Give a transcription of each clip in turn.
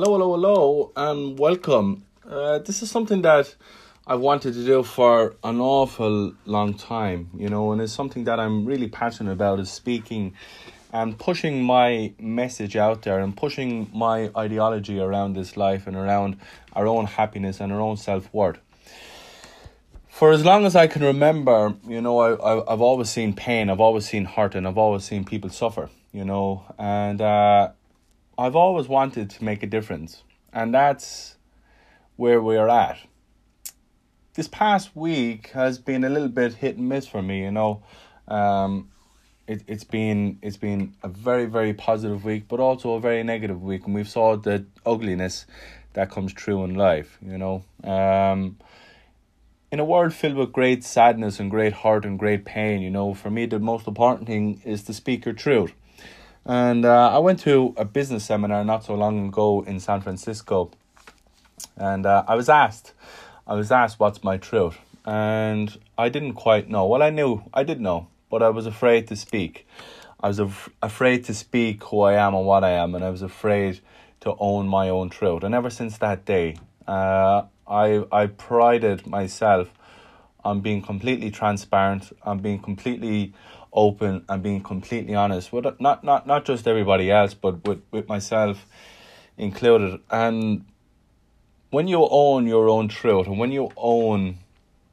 Hello, hello, hello, and welcome. Uh, this is something that I've wanted to do for an awful long time, you know, and it's something that I'm really passionate about is speaking and pushing my message out there and pushing my ideology around this life and around our own happiness and our own self worth. For as long as I can remember, you know, I, I, I've always seen pain, I've always seen hurt, and I've always seen people suffer, you know, and uh, I've always wanted to make a difference, and that's where we're at. This past week has been a little bit hit and miss for me, you know. Um, it, it's been it's been a very very positive week, but also a very negative week, and we've saw the ugliness that comes true in life. You know, um, in a world filled with great sadness and great hurt and great pain, you know, for me the most important thing is to speak your truth. And uh, I went to a business seminar not so long ago in San Francisco, and uh, I was asked, I was asked, "What's my truth?" And I didn't quite know. Well, I knew, I did know, but I was afraid to speak. I was af- afraid to speak who I am and what I am, and I was afraid to own my own truth. And ever since that day, uh, I I prided myself on being completely transparent, on being completely open and being completely honest with not not not just everybody else but with, with myself included. And when you own your own truth and when you own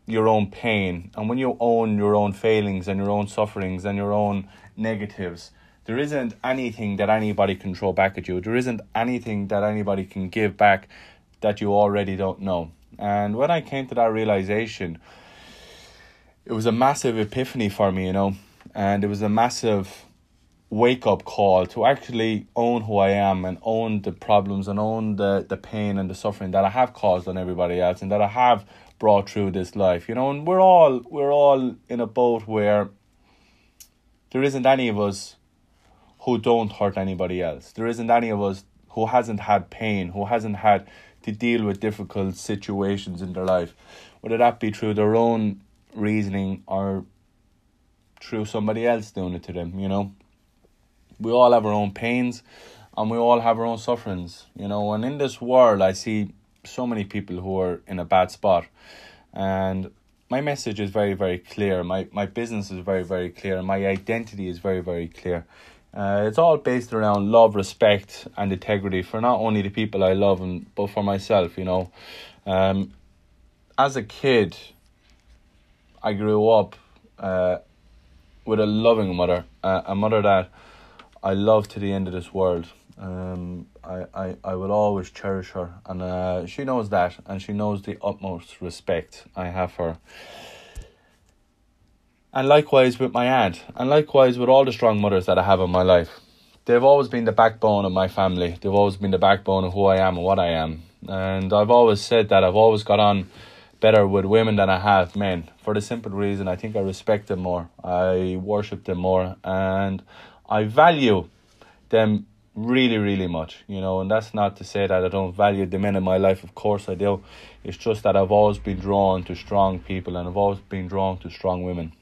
your own pain and when you own your own failings and your own sufferings and your own negatives there isn't anything that anybody can throw back at you. There isn't anything that anybody can give back that you already don't know. And when i came to that realization it was a massive epiphany for me you know and it was a massive wake up call to actually own who I am and own the problems and own the, the pain and the suffering that I have caused on everybody else and that I have brought through this life. You know, and we're all we're all in a boat where there isn't any of us who don't hurt anybody else. There isn't any of us who hasn't had pain, who hasn't had to deal with difficult situations in their life, whether that be through their own reasoning or through somebody else doing it to them, you know. We all have our own pains and we all have our own sufferings, you know. And in this world, I see so many people who are in a bad spot. And my message is very, very clear. My, my business is very, very clear. My identity is very, very clear. Uh, it's all based around love, respect, and integrity for not only the people I love, and but for myself. You know, um, as a kid, I grew up uh, with a loving mother, a mother that I love to the end of this world. Um, I, I, I will always cherish her, and uh, she knows that, and she knows the utmost respect I have for her. And likewise with my aunt, and likewise with all the strong mothers that I have in my life. They've always been the backbone of my family. They've always been the backbone of who I am and what I am. And I've always said that I've always got on better with women than I have men for the simple reason I think I respect them more, I worship them more, and I value them really, really much, you know. And that's not to say that I don't value the men in my life, of course I do. It's just that I've always been drawn to strong people and I've always been drawn to strong women.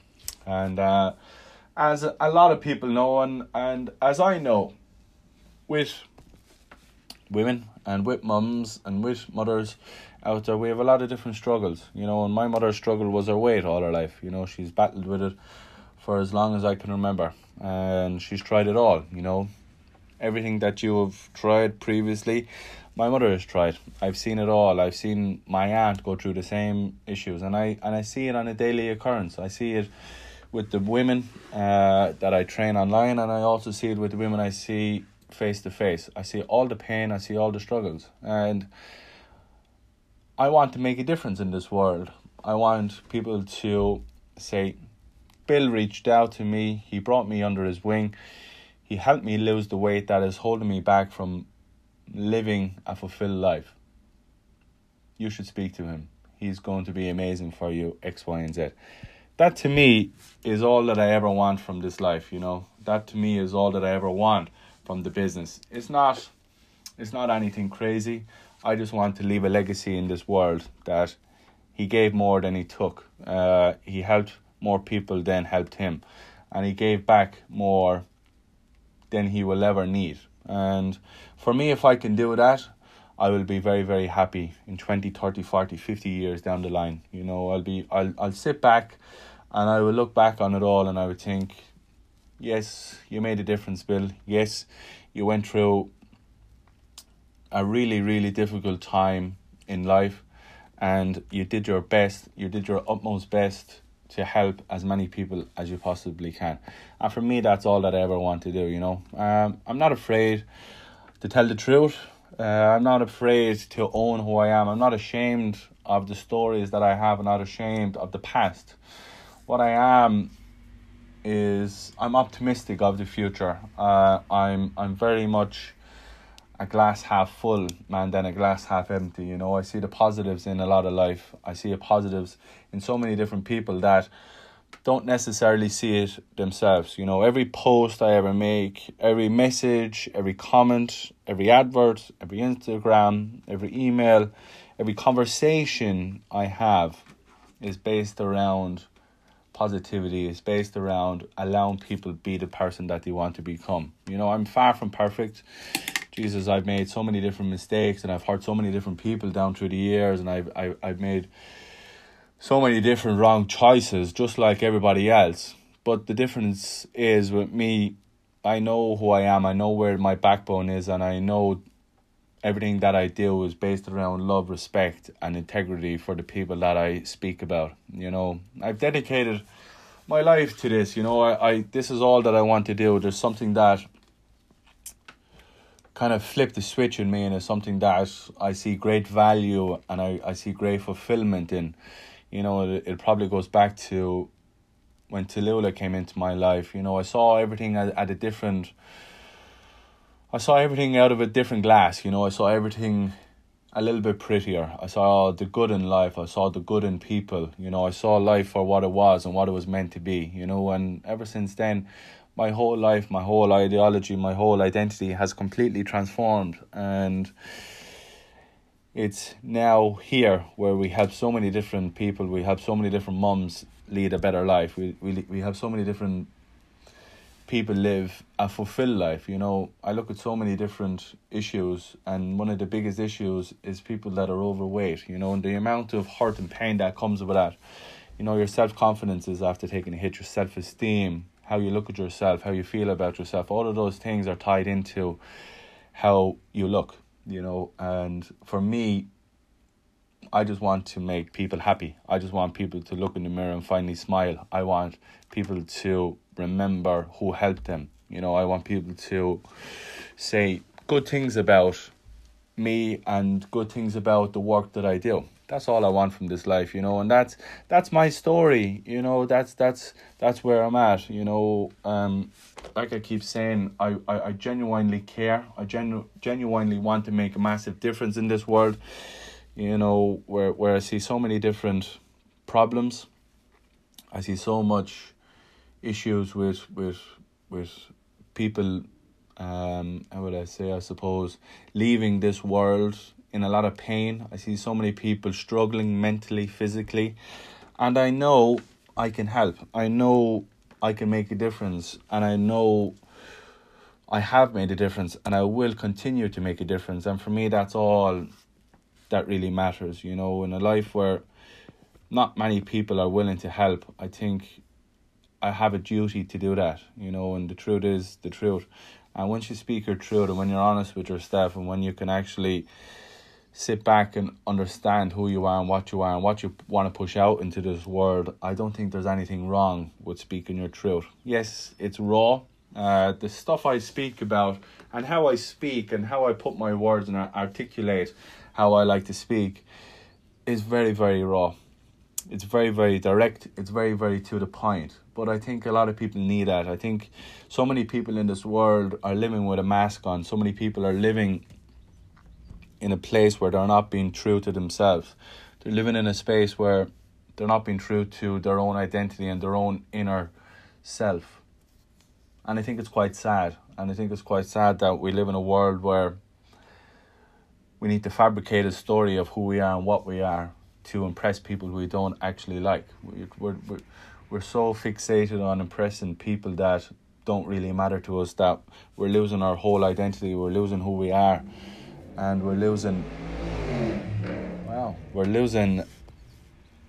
And uh, as a lot of people know, and, and as I know, with women and with mums and with mothers out there, we have a lot of different struggles, you know. And my mother's struggle was her weight all her life, you know. She's battled with it for as long as I can remember, and she's tried it all, you know. Everything that you have tried previously, my mother has tried. I've seen it all. I've seen my aunt go through the same issues, and I and I see it on a daily occurrence. I see it with the women uh, that I train online, and I also see it with the women I see face to face. I see all the pain. I see all the struggles, and I want to make a difference in this world. I want people to say, Bill reached out to me, he brought me under his wing, he helped me lose the weight that is holding me back from living a fulfilled life. You should speak to him. He's going to be amazing for you, X, Y, and Z. That to me is all that I ever want from this life, you know. That to me is all that I ever want from the business. It's not it's not anything crazy. I just want to leave a legacy in this world that he gave more than he took. Uh, he helped more people than helped him, and he gave back more than he will ever need. And for me, if I can do that, I will be very, very happy in 20, 30, 40, 50 years down the line. You know, I'll be, I'll, I'll sit back and I will look back on it all and I would think, yes, you made a difference, Bill. Yes, you went through a really, really difficult time in life and you did your best, you did your utmost best to help as many people as you possibly can. And for me, that's all that I ever want to do, you know. Um, I'm not afraid to tell the truth. Uh, I'm not afraid to own who I am. I'm not ashamed of the stories that I have. I'm not ashamed of the past. What I am is I'm optimistic of the future. Uh, I'm I'm very much a glass half full man than a glass half empty. You know, I see the positives in a lot of life. I see the positives in so many different people that don't necessarily see it themselves. You know, every post I ever make, every message, every comment, every advert, every Instagram, every email, every conversation I have is based around positivity, is based around allowing people be the person that they want to become. You know, I'm far from perfect. Jesus, I've made so many different mistakes and I've hurt so many different people down through the years and I've I've, I've made so many different wrong choices, just like everybody else. But the difference is with me, I know who I am, I know where my backbone is, and I know everything that I do is based around love, respect, and integrity for the people that I speak about. You know, I've dedicated my life to this. You know, I, I this is all that I want to do. There's something that kind of flipped the switch in me, and it's something that I see great value and I, I see great fulfillment in you know, it, it probably goes back to when Tallulah came into my life. You know, I saw everything at, at a different. I saw everything out of a different glass. You know, I saw everything a little bit prettier. I saw the good in life. I saw the good in people. You know, I saw life for what it was and what it was meant to be. You know, and ever since then, my whole life, my whole ideology, my whole identity has completely transformed. And it's now here where we have so many different people. We have so many different mums lead a better life. We we we have so many different people live a fulfilled life. You know, I look at so many different issues, and one of the biggest issues is people that are overweight. You know, and the amount of hurt and pain that comes with that. You know, your self confidence is after taking a hit. Your self esteem, how you look at yourself, how you feel about yourself. All of those things are tied into how you look you know, and for me, I just want to make people happy. I just want people to look in the mirror and finally smile. I want people to remember who helped them. You know, I want people to say good things about me and good things about the work that I do that's all I want from this life, you know, and that's that's my story, you know, that's that's that's where I'm at, you know. Um like I keep saying, I, I, I genuinely care. I genu- genuinely want to make a massive difference in this world. You know, where where I see so many different problems. I see so much issues with with with people um how would I say I suppose leaving this world in a lot of pain. I see so many people struggling mentally, physically, and I know I can help. I know I can make a difference, and I know I have made a difference, and I will continue to make a difference. And for me, that's all that really matters. You know, in a life where not many people are willing to help, I think I have a duty to do that. You know, and the truth is the truth. And once you speak your truth, and when you're honest with yourself, and when you can actually sit back and understand who you are and what you are and what you want to push out into this world, I don't think there's anything wrong with speaking your truth. Yes, it's raw. Uh, the stuff I speak about and how I speak and how I put my words and articulate how I like to speak is very, very raw. It's very, very direct. It's very, very to the point. But I think a lot of people need that. I think so many people in this world are living with a mask on. So many people are living in a place where they're not being true to themselves. They're living in a space where they're not being true to their own identity and their own inner self. And I think it's quite sad. And I think it's quite sad that we live in a world where we need to fabricate a story of who we are and what we are to impress people we don't actually like. We're, we're, we're so fixated on impressing people that don't really matter to us that we're losing our whole identity, we're losing who we are and we're losing. Wow, we're losing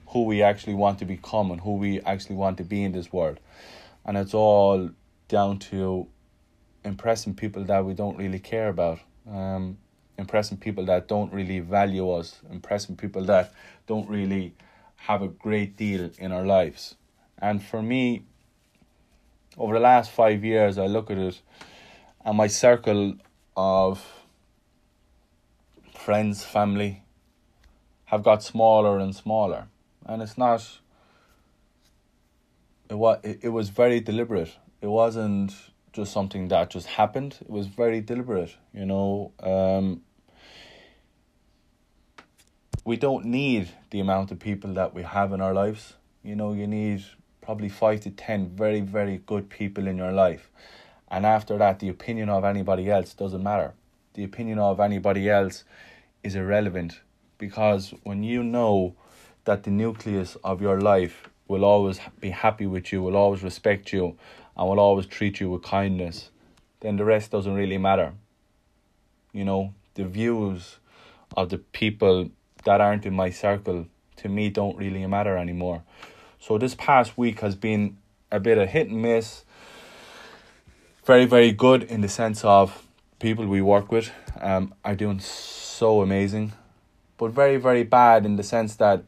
who we actually want to become and who we actually want to be in this world, and it's all down to impressing people that we don't really care about. Um, impressing people that don't really value us, impressing people that don't really have a great deal in our lives. And for me, over the last five years, I look at it and my circle of friends, family have got smaller and smaller. And it's not, it was, it was very deliberate. It wasn't just something that just happened. It was very deliberate, you know. Um, we don't need the amount of people that we have in our lives. You know, you need probably five to ten very, very good people in your life. And after that, the opinion of anybody else doesn't matter. The opinion of anybody else is irrelevant because when you know that the nucleus of your life will always be happy with you, will always respect you, and will always treat you with kindness, then the rest doesn't really matter. You know, the views of the people that aren't in my circle to me don't really matter anymore. So this past week has been a bit of hit and miss. Very, very good in the sense of people we work with um, are doing so amazing, but very, very bad in the sense that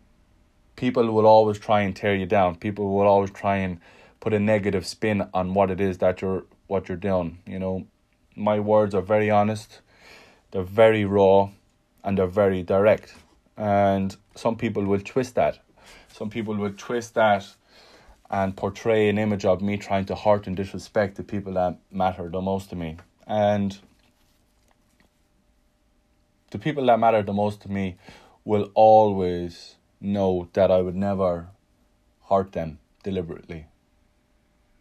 people will always try and tear you down. People will always try and put a negative spin on what it is that you're what you're doing. You know, my words are very honest, they're very raw, and they're very direct. And some people will twist that. Some people will twist that and portray an image of me trying to hurt and disrespect the people that matter the most to me. And the people that matter the most to me will always know that I would never hurt them deliberately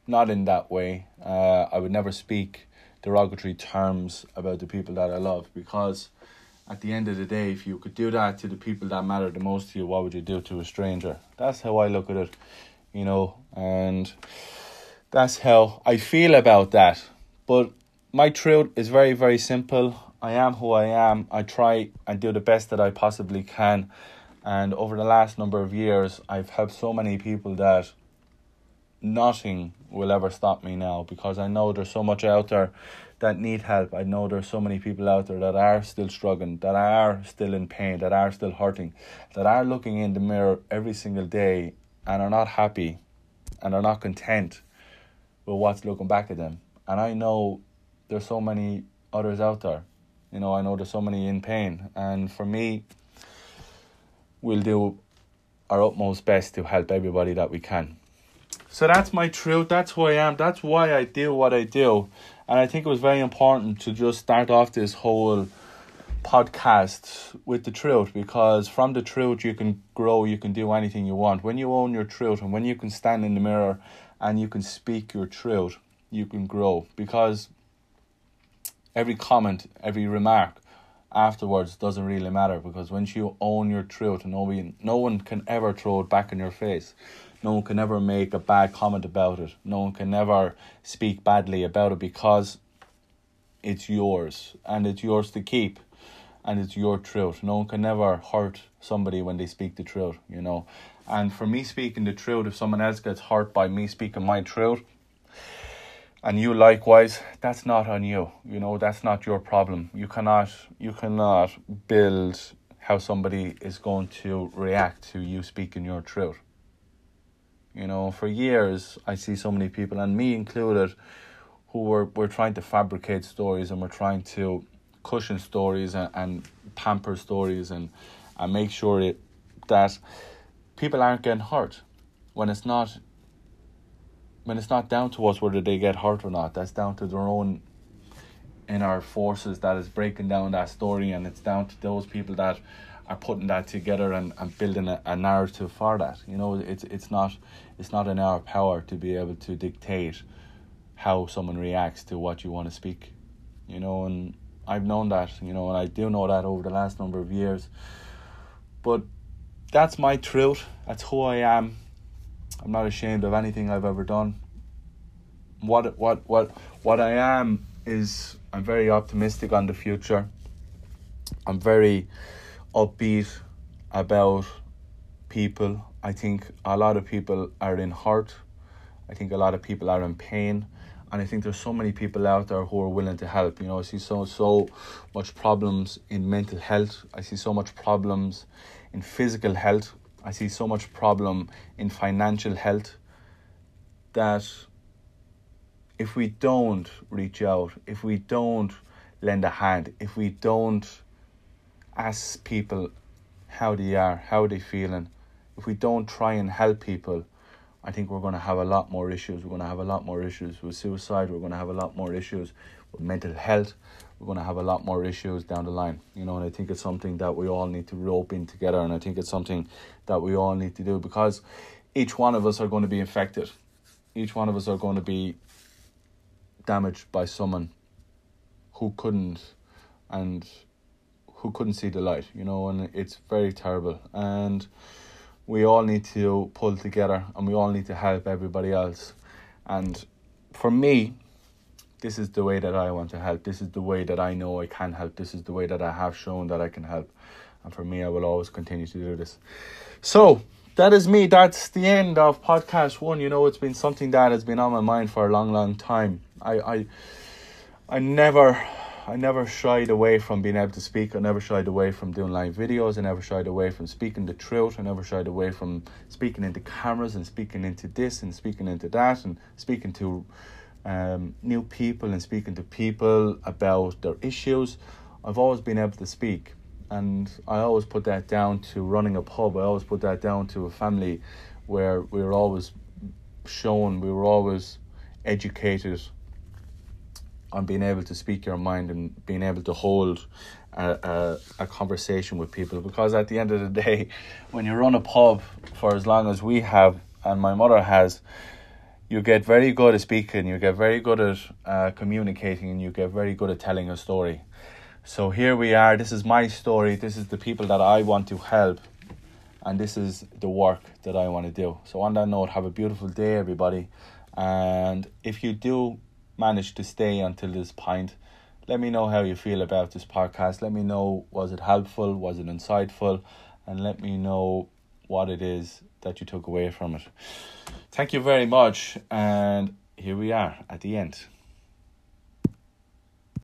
not in that way. Uh, I would never speak derogatory terms about the people that I love because at the end of the day, if you could do that to the people that matter the most to you, what would you do to a stranger? That's how I look at it, you know, and that's how I feel about that. But my truth is very, very simple. I am who I am. I try and do the best that I possibly can. And over the last number of years, I've helped so many people that nothing will ever stop me now because I know there's so much out there that need help. I know there's so many people out there that are still struggling, that are still in pain, that are still hurting, that are looking in the mirror every single day and are not happy and are not content with what's looking back at them. And I know there's so many others out there. You know, I know there's so many in pain. And for me, we'll do our utmost best to help everybody that we can. So that's my truth. That's who I am. That's why I do what I do. And I think it was very important to just start off this whole podcast with the truth because from the truth you can grow, you can do anything you want. When you own your truth and when you can stand in the mirror and you can speak your truth, you can grow because every comment, every remark afterwards doesn't really matter because once you own your truth, no one, no one can ever throw it back in your face. No one can ever make a bad comment about it. No one can ever speak badly about it because it's yours and it's yours to keep and it's your truth. No one can ever hurt somebody when they speak the truth, you know. And for me speaking the truth, if someone else gets hurt by me speaking my truth, and you likewise, that's not on you. You know, that's not your problem. You cannot you cannot build how somebody is going to react to you speaking your truth. You know, for years I see so many people, and me included, who were, were trying to fabricate stories and we're trying to cushion stories and, and pamper stories and, and make sure it, that people aren't getting hurt when it's not when it's not down to us whether they get hurt or not. That's down to their own inner forces that is breaking down that story and it's down to those people that are putting that together and, and building a, a narrative for that. You know, it's it's not it's not in our power to be able to dictate how someone reacts to what you want to speak. You know, and I've known that, you know, and I do know that over the last number of years. But that's my truth. That's who I am. I'm not ashamed of anything I've ever done. What what what what I am is I'm very optimistic on the future. I'm very upbeat about people. I think a lot of people are in hurt. I think a lot of people are in pain. And I think there's so many people out there who are willing to help. You know, I see so so much problems in mental health. I see so much problems in physical health. I see so much problem in financial health that if we don't reach out, if we don't lend a hand, if we don't ask people how they are, how they feeling, if we don't try and help people, I think we're going to have a lot more issues. We're going to have a lot more issues with suicide. We're going to have a lot more issues with mental health. We're going to have a lot more issues down the line, you know. And I think it's something that we all need to rope in together, and I think it's something that we all need to do because each one of us are going to be infected. Each one of us are going to be damaged by someone who couldn't and who couldn't see the light, you know, and it's very terrible. And we all need to pull together and we all need to help everybody else. And for me, this is the way that I want to help. This is the way that I know I can help. This is the way that I have shown that I can help. And for me, I will always continue to do this. So, that is me. That's the end of podcast one. You know, it's been something that has been on my mind for a long, long time. I, I, I never, I never shied away from being able to speak. I never shied away from doing live videos. I never shied away from speaking the truth. I never shied away from speaking into cameras and speaking into this and speaking into that and speaking to um, new people and speaking to people about their issues. I've always been able to speak and I always put that down to running a pub. I always put that down to a family where we were always shown, we were always educated on being able to speak your mind and being able to hold a, a, a conversation with people. Because at the end of the day, when you run a pub for as long as we have and my mother has, you get very good at speaking, you get very good at uh, communicating, and you get very good at telling a story. So here we are. This is my story. This is the people that I want to help. And this is the work that I want to do. So, on that note, have a beautiful day, everybody. And if you do manage to stay until this point, let me know how you feel about this podcast. Let me know was it helpful, was it insightful, and let me know what it is that you took away from it. Thank you very much. And here we are at the end.